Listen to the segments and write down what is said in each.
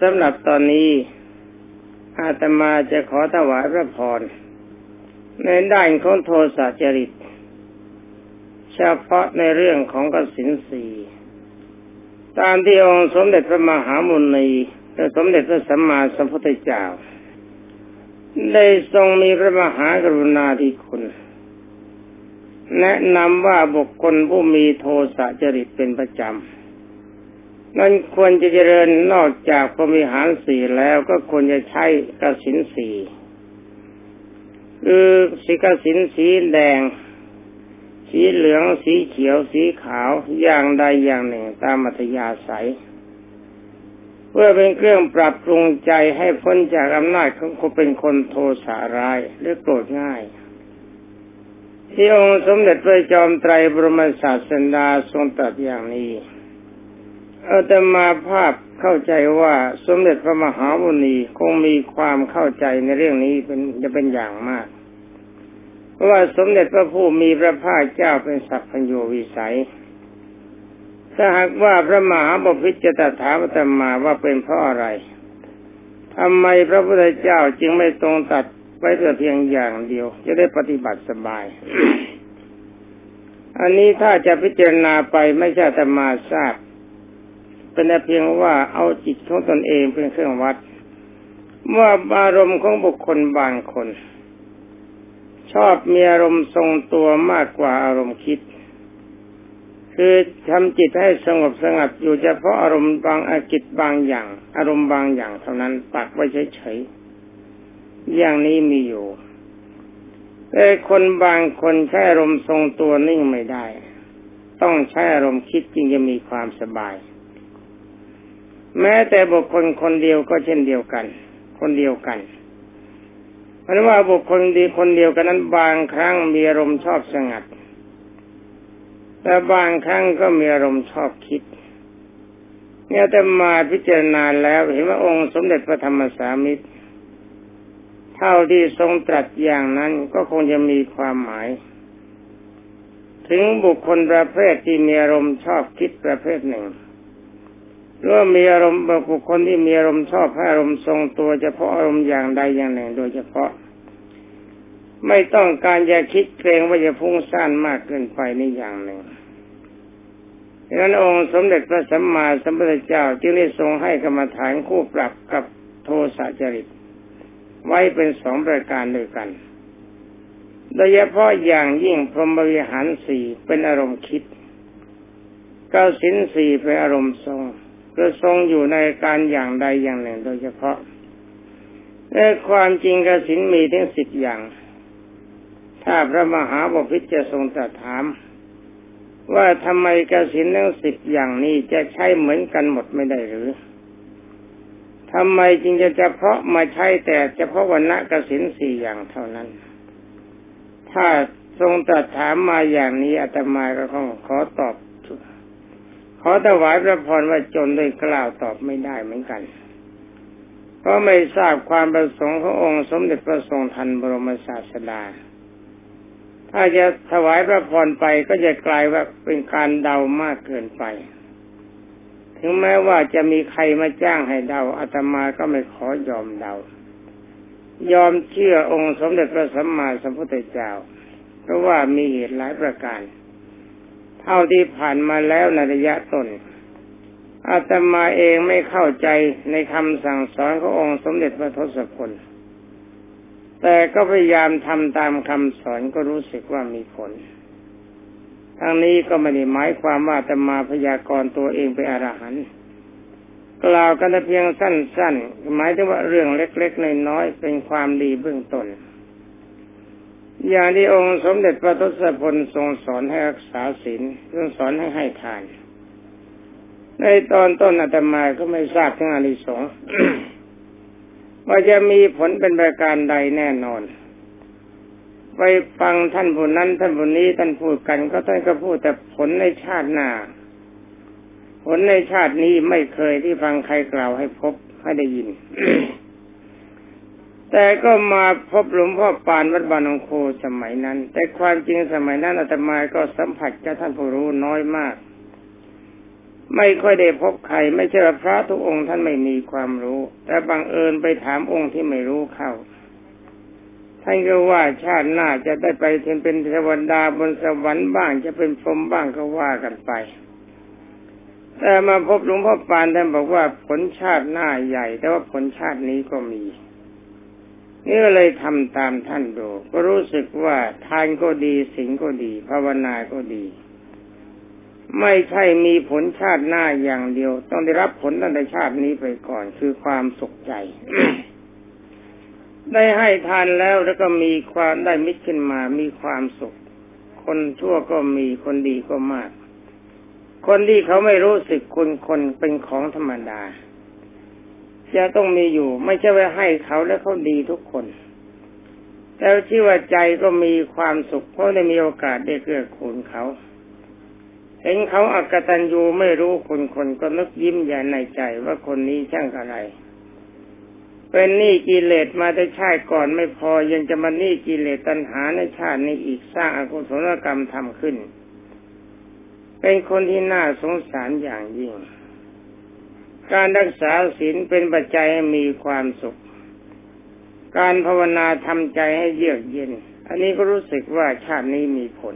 สำหรับตอนนี้อาตมาจะขอถวายพระพรในด้านของโทสะจริต เฉพาะในเรื่องของกสินสีตามที่องค์สมเด็จพระมหามุนีและสมเด็จพระสัมมาสัมพุทธเจ้า ได้ทรงมีพระมหากรุณาธิคุณ แนะนำว่าบุคคลผู้มีโทสะจริตเป็นประจำ นั้นควรจะเจริญนอกจากพรมิหารสี่แล้วก็ควรจะใช้กสินสีคือสีกสินสีแดง สีเหลืองสีเขียวสีขาวอย่างใดอย่างหนึ่งตามมัธยาศัย เพื่อเป็นเครื่องปรับปรุงใจให้พ้นจากอำนาจของคนเป็นคนโทสะร้ายหรือโกรธง่ายที่องค์สมเด็จพระจอมไตรบรมศาสดาทรงตรัสอย่างนี้ อาตมาภาพเข้าใจว่าสมเด็จพระมหาวุณีคงมีความเข้าใจในเรื่องนี้เป็นจะเป็นอย่างมาก เพราะว่าสมเด็จพระผู้มีพระภาคเจ้าเป็นสัพพัญโยวิสัย ถ้าหากว่าพระมหาบพิจตถาอาตมาว่าเป็นเพราะอะไรทำไมพระพุทธเจ้าจึงไม่ตรงตัดไว้แต่เพียงอย่างเดียว จะได้ปฏิบัติสบาย อันนี้ถ้าจะพิจารณาไปไม่ใช่ธรรมาทราบ เป็นเพียงว่าเอาจิตของตนเองเป็นเครื่องวัด ว่าอารมณ์ของบุคคลบางคน ชอบมีอารมณ์ทรงตัวมากกว่าอารมณ์คิด คือทำจิตให้สงบสงัดอยู่เฉพาะอารมณ์บางอากิจบางอย่าง อารมณ์บางอย่างเท่านั้นปักไว้เฉยๆอย่างนี้มีอยู่แต่คนบางคนใช้อารมณ์ทรงตัวนิ่งไม่ได้ ต้องใช้อารมณ์คิดจึงจะมีความสบาย แม้แต่บุคคลคนเดียวก็เช่นเดียวกัน คนเดียวกันเพราะว่าบุคคลดีคนเดียวกันนั้น บางครั้งมีอารมณ์ชอบสงัด แต่บางครั้งก็มีอารมณ์ชอบคิด เนี่ยแต่มาพิจารณาแล้วเห็นว่าองค์สมเด็จพระธรรมสามิตร เท่าที่ทรงตรัสอย่างนั้นก็คงจะมีความหมาย ถึงบุคคลประเภทที่มีอารมณ์ชอบคิดประเภทหนึ่ง หรือว่ามีอารมณ์บุคคลที่มีอารมณ์ชอบให้อารมณ์ทรงตัวเฉพาะอารมณ์อย่างใดอย่างหนึ่ง โดยเฉพาะ ไม่ต้องการจะคิดเกรงว่าจะพุ่งซ่านมากเกินไปในอย่างหนึ่งดังนั้นองค์สมเด็จพระสัมมาสัมพุทธเจ้าจึงได้ทรงให้กรรมฐานคู่ปรับกับโทสะจริต ไว้เป็นสองประการด้วยกัน โดยเฉพาะอย่างยิ่งพรหมวิหารสี่เป็นอารมณ์คิดเก้าสินสี่เป็นอารมณ์ทรง ก็ทรงอยู่ในการอย่างใดอย่างหนึ่งโดยเฉพาะในความจริงกสินมีทั้งสิบอย่าง ถ้าพระมหาบพิตรจะทรงตรัสถาม ว่าทำไมกสินทั้งสิบอย่างนี้จะใช้เหมือนกันหมดไม่ได้หรือทำไมจึงจะเฉพาะมาใช้แต่เฉพาะวันณะกสินสี่อย่างเท่านั้น ถ้าทรงตรัสถามมาอย่างนี้อาตมาก็ขอขอตอบ อถวายพระพรว่าจนด้วยกล่าวตอบไม่ได้เหมือนกัน เพราะไม่ทราบความประสงค์ขององค์สมเด็จพระทรงทันบรมศาสดา ถ้าจะถวายพระพรไปก็จะกลายว่าเป็นการเดามากเกินไป ถึงแม้ว่าจะมีใครมาจ้างให้เดาอาตมาก็ไม่ขอยอมเดายอมเชื่อองค์สมเด็จพระสัมมาสัมพุทธเจ้า เพราะว่ามีเหตุหลายประการ เท่าที่ผ่านมาแล้วในระยะต้นอาตมาเองไม่เข้าใจในคำสั่งสอนขององค์สมเด็จพระทศพล แต่ก็พยายามทำตามคำสอนก็รู้สึกว่ามีผล ทั้งนี้ก็ไม่ได้หมายความว่าจะมาพยากรตัวเองเป็นอรหันต์กล่าวกันเพียงสั้น ๆ หมายถึงว่าเรื่องเล็ก ๆ น้อยๆเป็นความดีเบื้องต้น อย่างที่องค์สมเด็จพระทศพลทรงสอนให้รักษาศีลทรงสอนให้ให้ทาน ในตอนต้นอาตมาก็ไม่ทราบถึงอานิสงส์ว่าจะมีผลเป็นประการใดแน่นอน ไปฟังท่านผู้นั้นท่านผู้นี้ท่านพูดกัน ก็ท่านก็พูดแต่ผลในชาติหน้า ผลในชาตินี้ไม่เคยที่ฟังใครกล่าวให้พบให้ได้ยิน แต่ก็มาพบหลวงพ่อปานวัดบานองโคสมัยนั้น แต่ความจริงสมัยนั้นอาตมาก็สัมผัสกับท่านผู้รู้น้อยมาก ไม่ค่อยได้พบใคร ไม่ใช่ว่าพระทุกองค์ท่านไม่มีความรู้ แต่บังเอิญไปถามองค์ที่ไม่รู้เข้าท่านก็ว่าชาติหน้าจะได้ไปเป็นเทวดาบนสวรรค์บ้าง จะเป็นพรหมบ้างก็ว่ากันไป แต่มาพบหลวงพ่อปานท่านบอกว่าผลชาติหน้าใหญ่ แต่ว่าผลชาตินี้ก็มี นี่ก็เลยทำตามท่านดูก็รู้สึกว่าทานก็ดีสิงก็ดี ภาวนาก็ดี ไม่ใช่มีผลชาติหน้าอย่างเดียว ต้องได้รับผลตั้งแต่ชาตินี้ไปก่อน คือความสุขใจ ได้ให้ทานแล้วแล้วก็มีความได้มิตรขึ้นมา มีความสุข คนชั่วก็มีคนดีก็มาก คนที่เขาไม่รู้สึกคุณคนเป็นของธรรมดา จะต้องมีอยู่ ไม่ใช่ว่าให้เขาแล้วเขาดีทุกคน แต่ที่ว่าใจก็มีความสุขเพราะได้มีโอกาสได้เกื้อกูลเขาเห็นเขาอักตันยูไม่รู้คนคนก็นึกยิ้มใหญ่ในใจว่าคนนี้ช่างอะไร เป็นหนี้กิเลสมาแต่ชาติก่อนไม่พอยังจะมาหนี้กิเลสตัณหาในชาตินี้อีกสร้างอกุศลกรรมทำขึ้น เป็นคนที่น่าสงสารอย่างยิ่ง การรักษาศีลเป็นปัจจัยให้มีความสุข การภาวนาทำใจให้เยือกเย็น อันนี้ก็รู้สึกว่าชาตินี้มีผล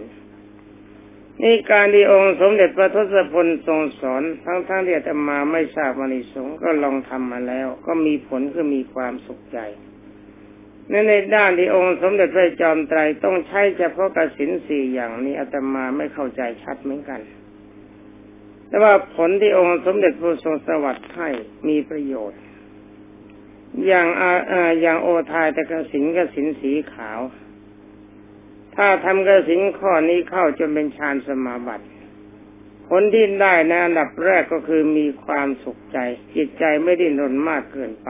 นี่การที่องค์สมเด็จพระทศพลทรงสอนทั้งทั้งที่อาตมาไม่ทราบมานิสงก็ลองทำมาแล้ว ก็มีผลคือมีความสุขใจในในด้านที่องค์สมเด็จพระจอมไตรต้องใช้เฉพาะกสินสี่อย่างนี้อาตมาไม่เข้าใจชัดเหมือนกัน แต่ว่าผลที่องค์สมเด็จพระทรงสวัสดิ์ให้มีประโยชน์ อย่างอาอย่างโอทายแต่กสินกสินสีขาว ถ้าทำกสินข้อนี้เข้าจนเป็นฌานสมาบัติ ผลที่ได้ในอันดับแรกก็คือมีความสุขใจ จิตใจไม่ดิ้นรนมากเกินไป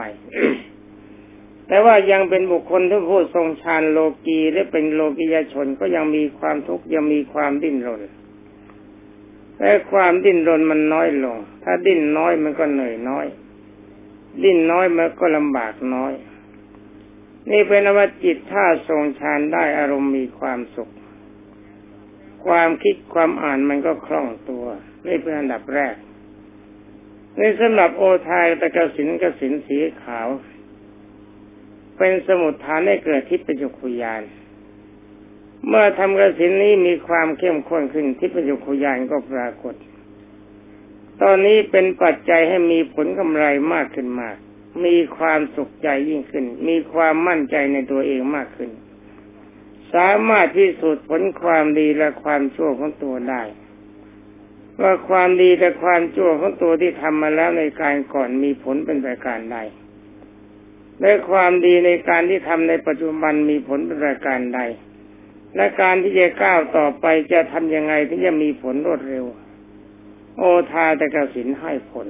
แต่ว่ายังเป็นบุคคลที่พูดทรงฌานโลกีและเป็นโลกิยชนก็ยังมีความทุกข์ยังมีความดิ้นรน แต่ความดิ้นรนมันน้อยลง ถ้าดิ้นน้อยมันก็เหนื่อยน้อย ดิ้นน้อยมันก็ลำบากน้อย นี่เป็นว่าจิตถ้าทรงฌานได้อารมณ์มีความสุข ความคิดความอ่านมันก็คล่องตัว นี่เป็นอันดับแรกในสำหรับโอทายตะกสินกสินสีขาว เป็นสมุดฐานให้เกิดทิพยคุยาน เมื่อทำกระสินนี้มีความเข้มข้นขึ้นทิพยุคุยานก็ปรากฏ ตอนนี้เป็นปัจจัยให้มีผลกำไรมากขึ้นมาก มีความสุขใจยิ่งขึ้น มีความมั่นใจในตัวเองมากขึ้น สามารถพิสูจน์ผลความดีและความชั่วของตัวได้ ว่าความดีและความชั่วของตัวที่ทำมาแล้วในการก่อนมีผลเป็นประการใดและความดีในการที่ทำในปัจจุบันมีผลเป็นประการใด และการที่จะก้าวต่อไปจะทำยังไงที่จะมีผลรวดเร็ว โอทาตะกสินให้ผล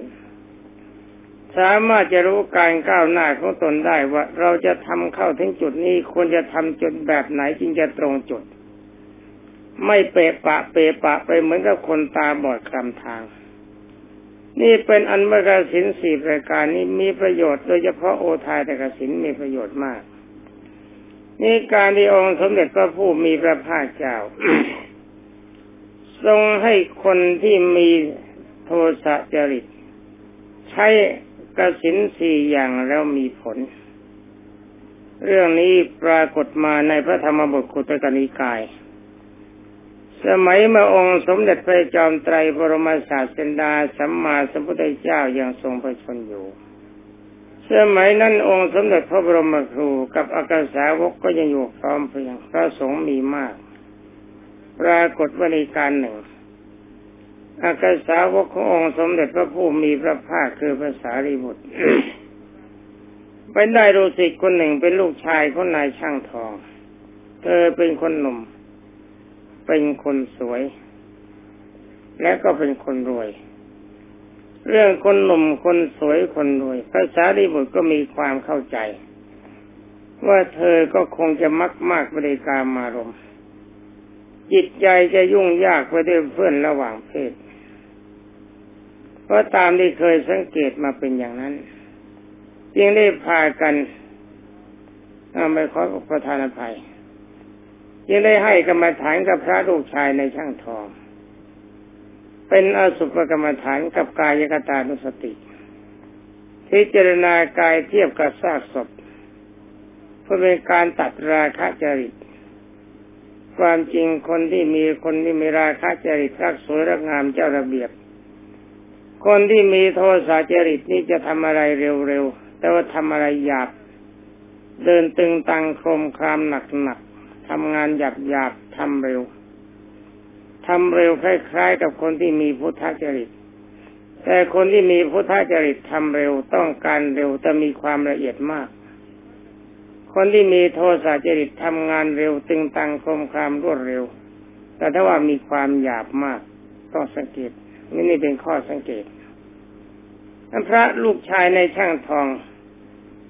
สามารถจะรู้การก้าวหน้าของตนได้ว่าเราจะทำเข้าถึงจุดนี้ควรจะทำจุดแบบไหนจึงจะตรงจุด ไม่เปะปะเปะปะไปเหมือนกับคนตาบอดคำทาง นี่เป็นอันมกสินสี่ประการนี้มีประโยชน์โดยเฉพาะโอทายตะกสินมีประโยชน์มาก นี่การที่องค์สมเด็จพระผู้มีพระภาคเจ้า ทรงให้คนที่มีโทสะจริต ใช้กระสินสี่อย่างแล้วมีผล เรื่องนี้ปรากฏมาในพระธรรมบทคุตกนิกาย สมัยเมื่อองค์สมเด็จพระจอมไตรบรมศาสดาสัมมาสัมพุทธเจ้ายังทรงประชนอยู่ สมัยนั้นองค์สมเด็จพระบรมครูกับอากาสาวกก็ยังอยู่พร้อมเพรียงพระสงฆ์มีมาก ปรากฏว่าในการหนึ่ง อากาสาวกขององค์สมเด็จพระผู้มีพระภาคคือภาษาริบุตรไปได้รู้สิกคนหนึ่งเป็นลูกชายของนายช่างทอง เธอเป็นคนหนุ่ม เป็นคนสวย และก็เป็นคนรวย เรื่องคนหนุ่มคนสวยคนรวยพระสารีบุตรก็มีความเข้าใจ ว่าเธอก็คงจะมักมากบริการมารมจิตใจจะยุ่งยากไปด้วยเพื่อนระหว่างเพศ เพราะตามที่เคยสังเกตมาเป็นอย่างนั้น จึงได้พากันไม่ขอประทานอภัยจึงได้ให้กรรมฐานกับพระลูกชายในช่างทอง เป็นอสุภกรรมฐานกับกายกตานุสติพิจารณากายเทียบกับซากศพเพื่อเป็นการตัดราคะจริต ความจริงคนที่มีคนที่มีราคะจริตรักสวยรักงามเจ้าระเบียบ คนที่มีโทสะจริตนี่จะทำอะไรเร็วๆแต่ว่าทำอะไรหยาบ เดินตึงตังโครมครามหนักๆทำงานหยาบๆทำเร็ว ทำเร็วคล้ายๆ กับคนที่มีพุทธจริต แต่คนที่มีพุทธจริตทำเร็วต้องการเร็วแต่มีความละเอียดมาก คนที่มีโทสะจริตทำงานเร็วตึงตังคมคามรวดเร็ว แต่ถ้าว่ามีความหยาบมากต้องสังเกตนี่นี่เป็นข้อสังเกตพระลูกชายในช่างทอง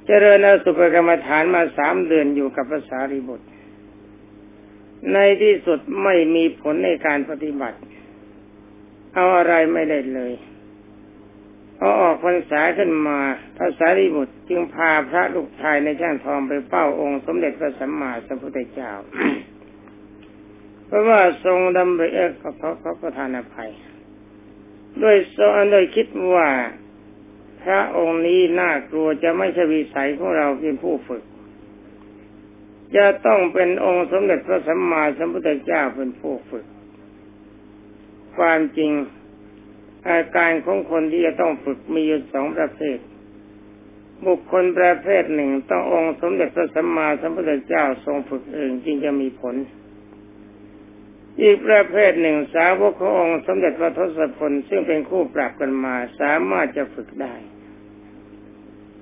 เจริญอสุภกรรมฐานมาสามเดือนอยู่กับภาษาริบุตร ในที่สุดไม่มีผลในการปฏิบัติ เอาอะไรไม่ได้เลยพอออกพรรษาขึ้นมาพระสารีบุตรจึงพาพระลูกชายในช่างทองไปเป้าองค์สมเด็จพระสัมมาสัมพุทธเจ้า เพราะว่าทรงดำริเออเขาเขาประทานอภัย ด้วยทรงโดยคิดว่าพระองค์นี้น่ากลัวจะไม่ใช่วิสัยของเราเป็นผู้ฝึก จะต้องเป็นองค์สมเด็จพระสัมมาสัมพุทธเจ้าเป็นผู้ฝึก ความจริงอาการของคนที่จะต้องฝึกมีอยู่สองประเภท บุคคลประเภทหนึ่งต้ององค์สมเด็จพระสัมมาสัมพุทธเจ้าทรงฝึกเองจึงจะมีผล อีกประเภทหนึ่งสาวกขององค์สมเด็จพระทศพลซึ่งเป็นคู่ปรับกันมาสามารถจะฝึกได้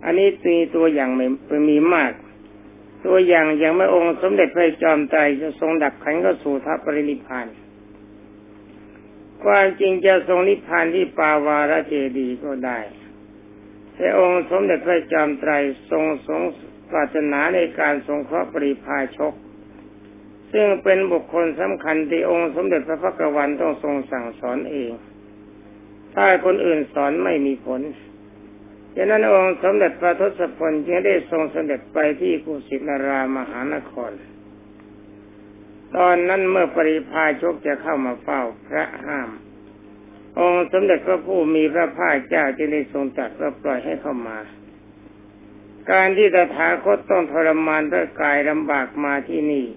อันนี้มีตัวอย่างม่มีมาก ตัวอย่างอย่างเมื่อองค์สมเด็จพระจอมไตรจะทรงดับขันก็สู่ทัพปรินิพานความจริงจะทรงนิพพานที่ปาวาระเจดีก็ได้ แต่องค์สมเด็จพระจอมไตรทรงทรงปรารถนาในการทรงเคราะห์ปริพาชก ซึ่งเป็นบุคคลสำคัญที่องค์สมเด็จพระพักวันต้องทรงสั่งสอนเอง ถ้าคนอื่นสอนไม่มีผล ฉะนั้นองค์สมเด็จพระทศพลจึงได้ทรงเสด็จไปที่กุสินารามหานคร ตอนนั้นเมื่อปริพาชกจะเข้ามาเฝ้าพระห้าม องค์สมเด็จพระผู้มีพระภาคเจ้าจึงได้ทรงจัดว่าปล่อยให้เข้ามา การที่ตถาคตต้องทรมานร่างกายลำบากมาที่นี่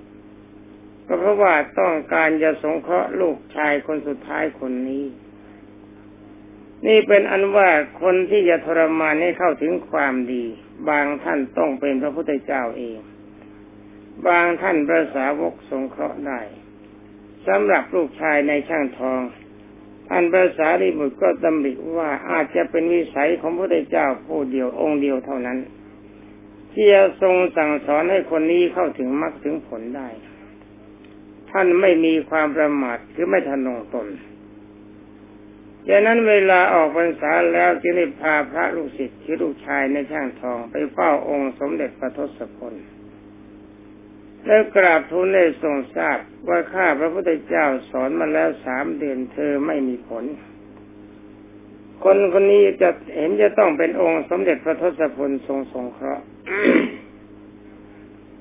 ก็เพราะว่าต้องการจะสงเคราะห์ลูกชายคนสุดท้ายคนนี้ นี่เป็นอันว่าคนที่จะทรมานให้เข้าถึงความดี บางท่านต้องเป็นพระพุทธเจ้าเอง บางท่านพระสาวกสงเคราะห์ได้สำหรับลูกชายในช่างทองท่านพระสารีบุตรก็ตำหนิว่าอาจจะเป็นวิสัยของพระพุทธเจ้าผู้เดียวองค์เดียวเท่านั้นที่จะทรงสั่งสอนให้คนนี้เข้าถึงมรรคถึงผลได้ ท่านไม่มีความประมาทคือไม่ทะนงตน ดังนั้นเวลาออกพรรษาแล้วจึงได้พาพระลูกศิษย์ที่ลูกชายในช่างทอง ไปเฝ้าองค์สมเด็จพระทศพลแล้วกราบทูลได้ทรงทราบว่าข้าพระพุทธเจ้าสอนมาแล้วสามเดือนเธอไม่มีผล คนคนนี้จะเห็นจะต้องเป็นองค์สมเด็จพระทศพลทรงสงเคราะห์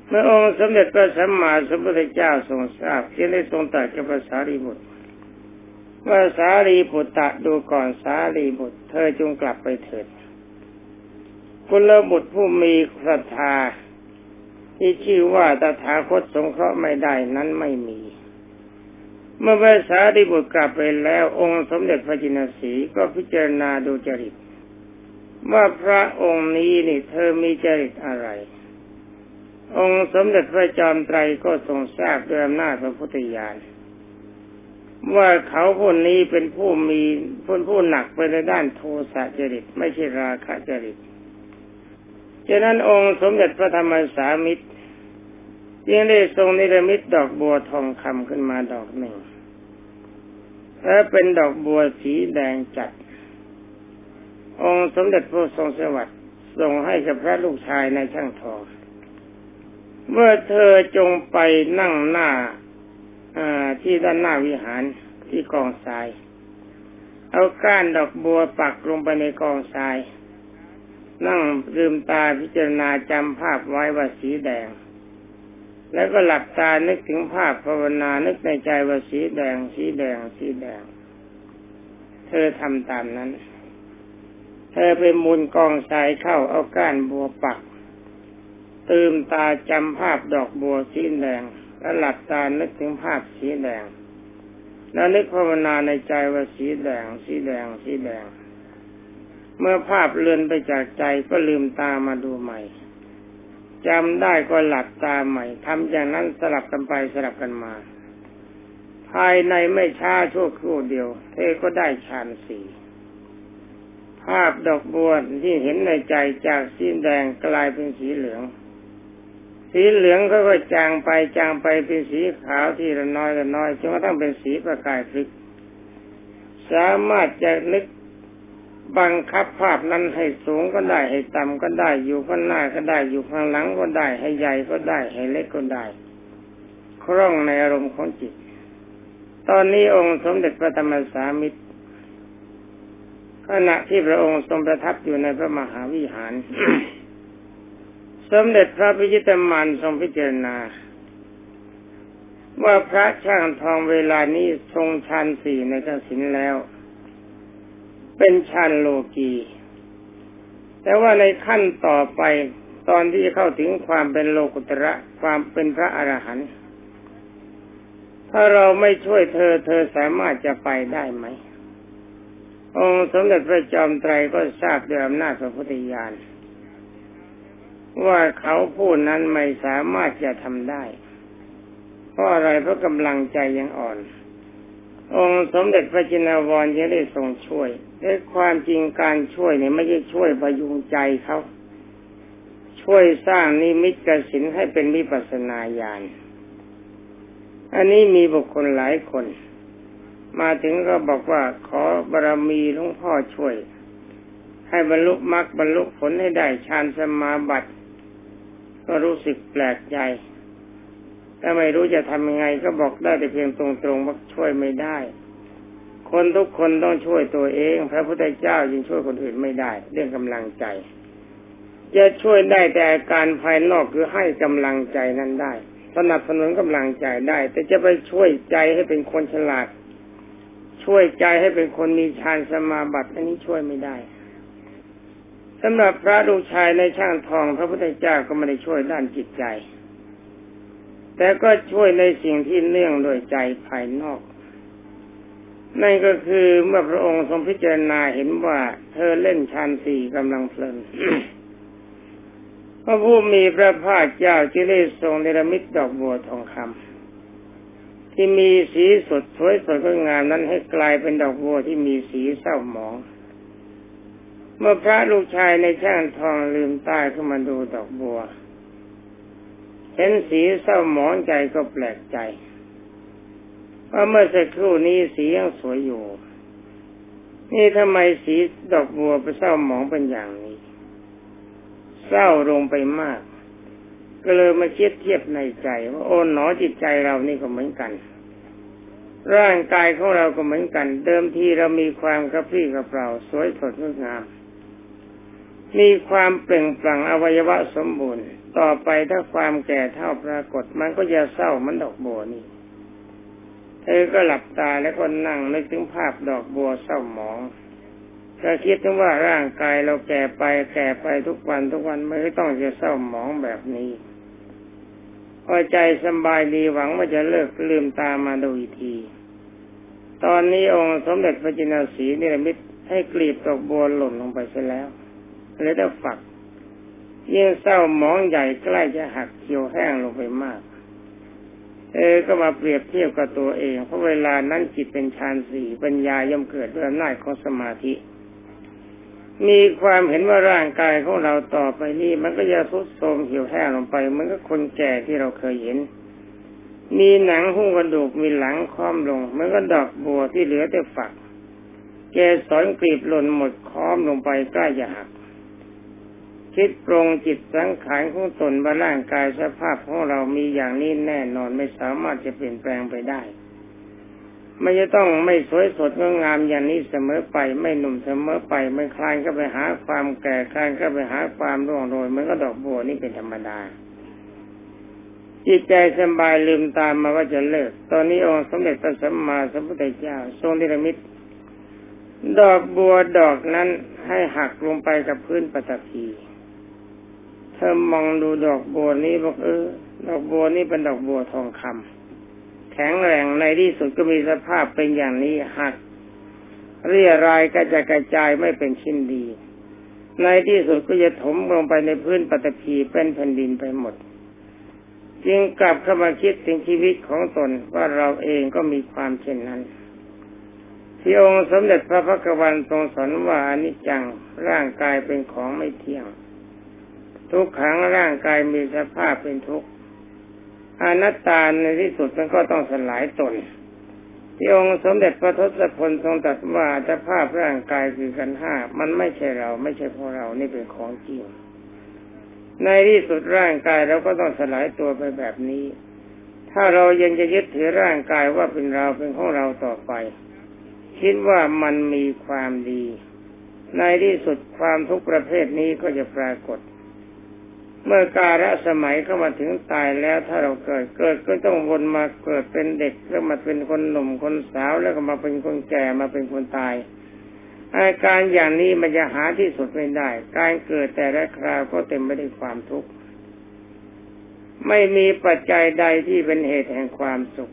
เมื่อองค์สมเด็จพระสัมมาสัมพุทธเจ้าทรงทราบจึงได้ทรงตรัสกับพระสารีบุตร ว่าสารีบุตรดูก่อนสารีบุตร เธอจงกลับไปเถิดคุณลบุตรผู้มีศรัทธา ที่ชื่อว่าตถาคตสงเคราะห์ไม่ได้นั้นไม่มี เมื่อพระสารีบุตรกลับไปแล้วองค์สมเด็จพระจินสีก็พิจารณาดูจริต ว่าพระองค์นี้นี่เธอมีจริตอะไร องค์สมเด็จพระจอมไตรก็ทรงทราบด้วยอำนาจพระพุทธญาณ ว่าเขาคนนี้เป็นผู้มีผู้ผู้หนักไปในด้านโทสะจริต ไม่ใช่ราคะจริตฉะนั้นองค์สมเด็จพระธรรมสามิตรยังได้ทรงนิรมิตดอกบัวทองคำขึ้นมาดอกหนึ่งและเป็นดอกบัวสีแดงจัด องค์สมเด็จพระทรงสวัสดิ์ส่งให้กับพระลูกชายในช่างทองเมื่อเธอจงไปนั่งหน้า ที่ด้านหน้าวิหารที่กองทราย เอาก้านดอกบัวปักลงไปในกองทราย นั่งลืมตาพิจารณาจำภาพไว้ว่าสีแดง แล้วก็หลับตานึกถึงภาพภาวนานึกในใจว่าสีแดง สีแดง สีแดง เธอทำตามนั้น เธอไปมูลกองทรายเข้าเอาก้านบัวปัก ตื่มตาจำภาพดอกบัวสีแดง แล้วหลับตานึกถึงภาพสีแดง แล้วนึกภาวนาในใจว่าสีแดง สีแดง สีแดง เมื่อภาพเลือนไปจากใจก็ลืมตามาดูใหม่จำได้ก็หลับตาใหม่ทำอย่างนั้นสลับกันไปสลับกันมา ภายในไม่ช้าชั่วครู่เดียว เธอก็ได้ฌานสี่ภาพดอกบัวที่เห็นในใจจากสีแดงกลายเป็นสีเหลือง สีเหลืองก็ก็จางไปจางไปเป็นสีขาวที่ละน้อยละน้อยจนกระทั่งเป็นสีประกายพลิก สามารถจะนึกบังคับภาพนั้นให้สูงก็ได้ให้ต่ำก็ได้อยู่ข้างหน้าก็ได้อยู่ข้างหลังก็ได้ให้ใหญ่ก็ได้ให้เล็กก็ได้ คล่องในอารมณ์ของจิต ตอนนี้องค์สมเด็จพระธรรมสามิตรขณะที่พระองค์ทรงประทับอยู่ในพระมหาวิหาร สมเด็จพระพิจิตรมานทรงพิจารณา ว่าพระช่างทองเวลานี้ทรงฌานสี่ในกสินแล้ว เป็นชันโลกีแต่ว่าในขั้นต่อไปตอนที่เข้าถึงความเป็นโลกุตระความเป็นพระอรหันต์ถ้าเราไม่ช่วยเธอ เธอสามารถจะไปได้ไหม องค์สมเด็จพระจอมไตรก็ทราบด้วยอำนาจพระพุทธญาณ ว่าเขาผู้นั้นไม่สามารถจะทำได้ เพราะอะไรเพราะกำลังใจยังอ่อน องค์สมเด็จพระจินวรยังได้ทรงช่วยแต่ความจริงการช่วยเนี่ยไม่ใช่ช่วยพยุงใจเขาช่วยสร้างนิมิตกสินให้เป็นมิปัสนาญาณ อันนี้มีบุคคลหลายคน มาถึงก็บอกว่าขอบารมีหลวงพ่อช่วย ให้บรรลุมรรคบรรลุผลให้ได้ฌานสมาบัติ ก็รู้สึกแปลกใจถ้าไม่รู้จะทำยังไงก็บอกได้แต่เพียงตรงๆว่าช่วยไม่ได้ คนทุกคนต้องช่วยตัวเอง พระพุทธเจ้ายังช่วยคนอื่นไม่ได้ เรื่องกำลังใจ จะช่วยได้แต่การภายนอกคือให้กำลังใจนั้นได้สนับสนุนกำลังใจได้ แต่จะไปช่วยใจให้เป็นคนฉลาด ช่วยใจให้เป็นคนมีฌานสมาบัติอันนี้ช่วยไม่ได้ สำหรับพระลูกชายในช่างทอง พระพุทธเจ้าก็ไม่ได้ช่วยด้านจิตใจ แต่ก็ช่วยในสิ่งที่เนื่องโดยใจภายนอก นั่นก็คือเมื่อพระองค์ทรงพิจารณาเห็นว่า เธอเล่นชานสี่กำลังเพลินพระผู้มีพระภาคเจ้าจึงได้ทรงเนรมิตดอกบัวทองคำที่มีสีสดสวยสดงดงามนั้นให้กลายเป็นดอกบัวที่มีสีเศร้าหมอง เมื่อพระลูกชายในช่างทองลืมตาขึ้นมาดูดอกบัว เห็นสีเศร้าหมองใจก็แปลกใจว่าเมื่อสักครู่นี้สียังสวยอยู่ นี่ทำไมสีดอกบัวไปเศร้าหมองเป็นอย่างนี้ เศร้าลงไปมาก ก็เลยมาคิดเทียบในใจ ว่าโอ้หนอจิตใจเรานี่ก็เหมือนกัน ร่างกายของเราก็เหมือนกัน เดิมทีเรามีความกระพรี้กระเปร่า สวยสดงดงาม มีความเปล่งปลั่งอวัยวะสมบูรณ์ ต่อไปถ้าความแก่เท่าปรากฏมันก็จะเศร้ามันดอกบัวนี่ เธอก็หลับตาแล้วก็นั่งนึกถึงภาพดอกบัวเศร้าหมองก็คิดถึงว่าร่างกายเราแก่ไปแก่ไปทุกวันทุกวันไม่ต้องจะเศร้าหมองแบบนี้พอใจสบายดีหวังว่าจะเลิกลืมตามาดูอีกที ตอนนี้องค์สมเด็จพระจินสีเนรมิตให้กลีบดอกบัวหล่นลงไปเสียแล้ว เหลยต้องฝักยิ่งเศร้าหมองใหญ่ใกล้จะหักเขียวแห้งลงไปมาก เออก็มาเปรียบเทียบกับตัวเอง เพราะเวลานั้นจิตเป็นฌานสี่ปัญญาย่อมเกิดด้วยอำนาจของสมาธิ มีความเห็นว่าร่างกายของเราต่อไปนี้มันก็จะทุดโทรมเหี่ยวแห้งลงไปเหมือนกับคนแก่ที่เราเคยเห็น มีหนังหุ้มกระดูกมีหลังค้อมลงเหมือนกับดอกบัวที่เหลือแต่ฝักแกสอนกลีบหล่นหมดค้อมลงไปใกล้จะหัก คิดปรงจิตสังขารของตนว่าร่างกายสภาพของเรามีอย่างนี้แน่นอนไม่สามารถจะเปลี่ยนแปลงไปได้ไม่จะต้องไม่สวยสดงงามอย่างนี้เสมอไป ไม่หนุ่มเสมอไปไม่คลานก็ไปหาความแก่คลานก็ไปหาความร่วงโรยมันก็ดอกบัวนี่เป็นธรรมดา จิตใจสบายลืมตามมาว่าจะเลิก ตอนนี้องค์สมเด็จพระสัมมาสัมพุทธเจ้า ทรงนิรมิตดอกบัวดอกนั้นให้หักลงไปกับพื้นปฐพี เธอมองดูดอกบัวนี้บอกเออ ดอกบัวนี้เป็นดอกบัวทองคำแข็งแรงในที่สุดก็มีสภาพเป็นอย่างนี้หัก เรียรายก็จะกระจายไม่เป็นชิ้นดี ในที่สุดก็จะถมลงไปในพื้นปฐพีเป็นแผ่นดินไปหมด จึงกลับเข้ามาคิดถึงชีวิตของตนว่าเราเองก็มีความเช่นนั้นที่องค์สมเด็จพระพักวันทรงสอนว่าอนิจจังร่างกายเป็นของไม่เที่ยง ทุกขังร่างกายมีสภาพเป็นทุกข์อนัตตาในที่สุดมันก็ต้องสลายตนที่องค์สมเด็จพระทศพลทรงตรัสว่าสภาพร่างกายคือกันห้ามันไม่ใช่เราไม่ใช่พวกเรานี่เป็นของจริงในที่สุดร่างกายเราก็ต้องสลายตัวไปแบบนี้ ถ้าเรายังจะยึดถือร่างกายว่าเป็นเราเป็นของเราต่อไป คิดว่ามันมีความดี ในที่สุดความทุกประเภทนี้ก็จะปรากฏ เมื่อกาลสมัยเข้ามาถึงตายแล้วถ้าเราเกิดเกิดก็ต้องวนมาเกิดเป็นเด็กแล้วมาเป็นคนหนุ่มคนสาวแล้วก็มาเป็นคนแก่มาเป็นคนตาย อาการอย่างนี้มันจะหาที่สุดไม่ได้ การเกิดแต่ละคราวก็เต็มไปด้วยความทุกข์ไม่มีปัจจัยใดที่เป็นเหตุแห่งความสุข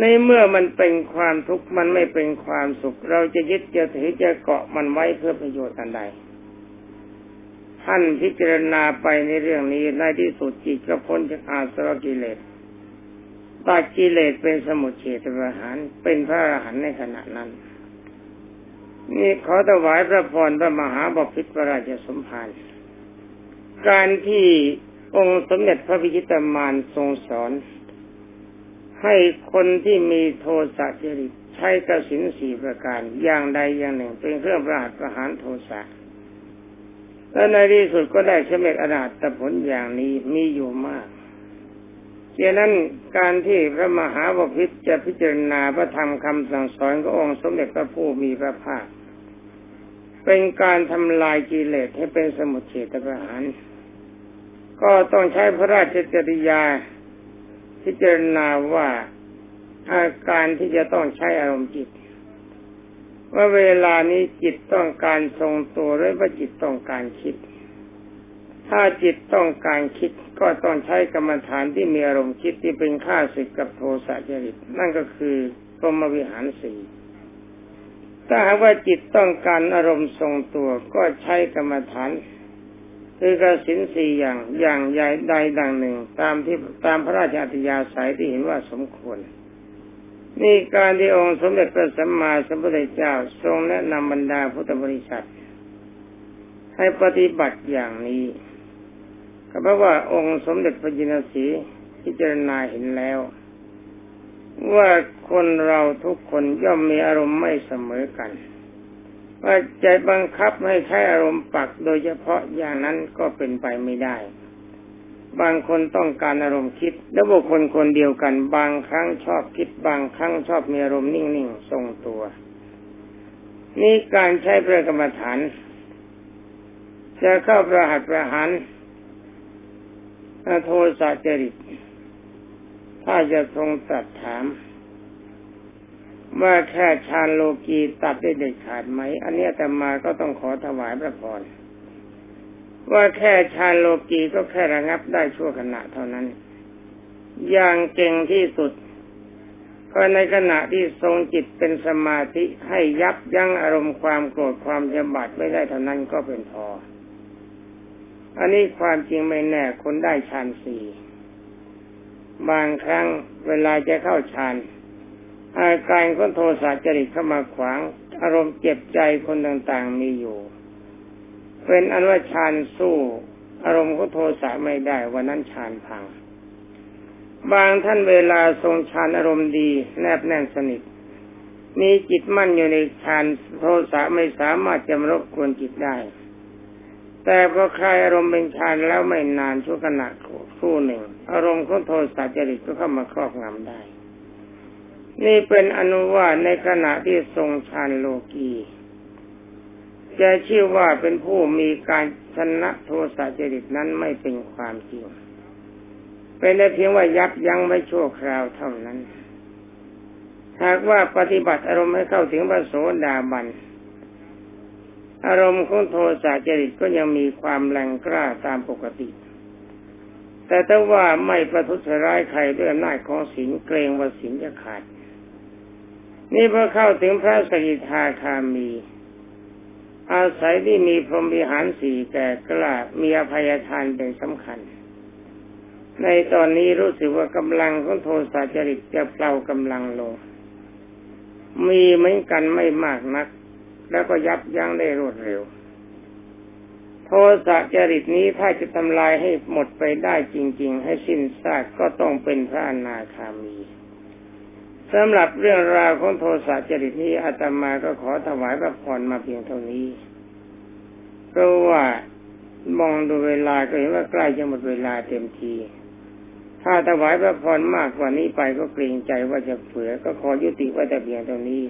ในเมื่อมันเป็นความทุกข์มันไม่เป็นความสุข เราจะยึดจะถือจะเกาะมันไว้เพื่อประโยชน์อันใด ท่านพิจารณาไปในเรื่องนี้ในที่สุดจิตก็พ้นจากอาสวะกิเลสตัดกิเลสเป็นสมุทเฉทประหารเป็นพระอรหันต์ในขณะนั้น นี่ขอถวายพระพรพระมหาบพิตรพระราชสมภารการที่องค์สมเด็จพระพิชิตามารทรงสอน ให้คนที่มีโทสะจริตใช้กสินสี่ประการอย่างใดอย่างหนึ่งเป็นเครื่องประหารประหารโทสะ และในที่สุดก็ได้สำเร็จอนาตผลอย่างนี้มีอยู่มากดังนั้นการที่พระมหาบพิตรจะพิจารณาพระธรรมคำสั่งสอนขององค์สมเด็จพระผู้มีพระภาค เป็นการทำลายกิเลสให้เป็นสมุทเฉตประหาร ก็ต้องใช้พระราชจริยาพิจารณาว่าอาการที่จะต้องใช้อารมณ์จิต ว่าเวลานี้จิตต้องการทรงตัวหรือว่าจิตต้องการคิด ถ้าจิตต้องการคิดก็ต้องใช้กรรมฐานที่มีอารมณ์คิดที่เป็นข้าศึกกับโทสะจริต นั่นก็คือพรหมวิหารสี่ถ้าหากว่าจิตต้องการอารมณ์ทรงตัวก็ใช้กรรมฐานคือกสินสี่อย่างอย่างใหญ่ใดดังหนึ่ง ตามที่ตามพระราชอัธยาศัยที่เห็นว่าสมควร นี่การที่องค์สมเด็จพระสัมมาสัมพุทธเจ้าทรงแนะนำบรรดาพุทธบริษัท ให้ปฏิบัติอย่างนี้ ก็เพราะว่าองค์สมเด็จพระจินสีพิจารณาเห็นแล้ว ว่าคนเราทุกคนย่อมมีอารมณ์ไม่เสมอกัน ว่าใจบังคับให้ใช้อารมณ์ปักโดยเฉพาะอย่างนั้นก็เป็นไปไม่ได้ บางคนต้องการอารมณ์คิด แล้วบุคคลคนเดียวกัน บางครั้งชอบคิด บางครั้งชอบมีอารมณ์นิ่งๆทรงตัว นี่การใช้ประกรรมฐานจะเข้าประหัตประหารโทสะจริต ถ้าจะทรงตัดถาม ว่าแค่ชาญโลกีตัดได้เด็ดขาดไหม อันนี้แต่มาก็ต้องขอถวายพระพร ว่าแค่ชาญโลกีก็แค่ระงับได้ชั่วขณะเท่านั้น อย่างเก่งที่สุดก็ในขณะที่ทรงจิตเป็นสมาธิให้ยับยั้งอารมณ์ความโกรธความจำบัดไม่ได้เท่านั้นก็เป็นพอ อันนี้ความจริงไม่แน่คนได้ฌานสี่บางครั้งเวลาจะเข้าฌานอาการของโทสะจริตเข้ามาขวาง อารมณ์เจ็บใจคนต่างๆมีอยู่ เป็นอันว่าฌานสู้ อารมณ์ของโทสะไม่ได้วันนั้นฌานพัง บางท่านเวลาทรงฌานอารมณ์ดี แนบแน่นสนิท มีจิตมั่นอยู่ในฌานโทสะไม่สามารถจะมรบกวนจิตได้ แต่พอคลายอารมณ์เป็นฌานแล้วไม่นานชั่วขณะคู่หนึ่ง อารมณ์ของโทสะจริตก็เข้ามาครอบงำได้ นี่เป็นอนุวาในขณะที่ทรงฌานโลกี จะชื่อว่าเป็นผู้มีการชนะโทสะจริตนั้นไม่เป็นความจริง เป็นแต่เพียงว่ายับยั้งไว้ชั่วคราวเท่านั้น หากว่าปฏิบัติอารมณ์ให้เข้าถึงพระโสดาบัน อารมณ์ของโทสะจริตก็ยังมีความแรงกล้าตามปกติ แต่ถ้าว่าไม่ประทุษร้ายใครด้วยอำนาจของศีลเกรงว่าศีลจะขาด นี่พอเข้าถึงพระสกิทาคามี อาศัยที่มีพรหมวิหารสี่แก่กล้ามีอภัยทานเป็นสำคัญ ในตอนนี้รู้สึกว่ากำลังของโทสะจริตจะเปล่ากำลังลง มีเหมือนกันไม่มากนัก แล้วก็ยับยั้งได้รวดเร็ว โทสะจริตนี้ถ้าจะทำลายให้หมดไปได้จริง ๆ ให้สิ้นซากก็ต้องเป็นพระอนาคามี สำหรับเรื่องราวของโทสะจริตนี้อาตมาก็ขอถวายพระพรมาเพียงเท่านี้ เพราะว่ามองดูเวลาก็เห็นว่าใกล้จะหมดเวลาเต็มที ถ้าถวายพระพรมากกว่านี้ไปก็เกรงใจว่าจะเผือก็ขอยุติไว้แต่เพียงเท่านี้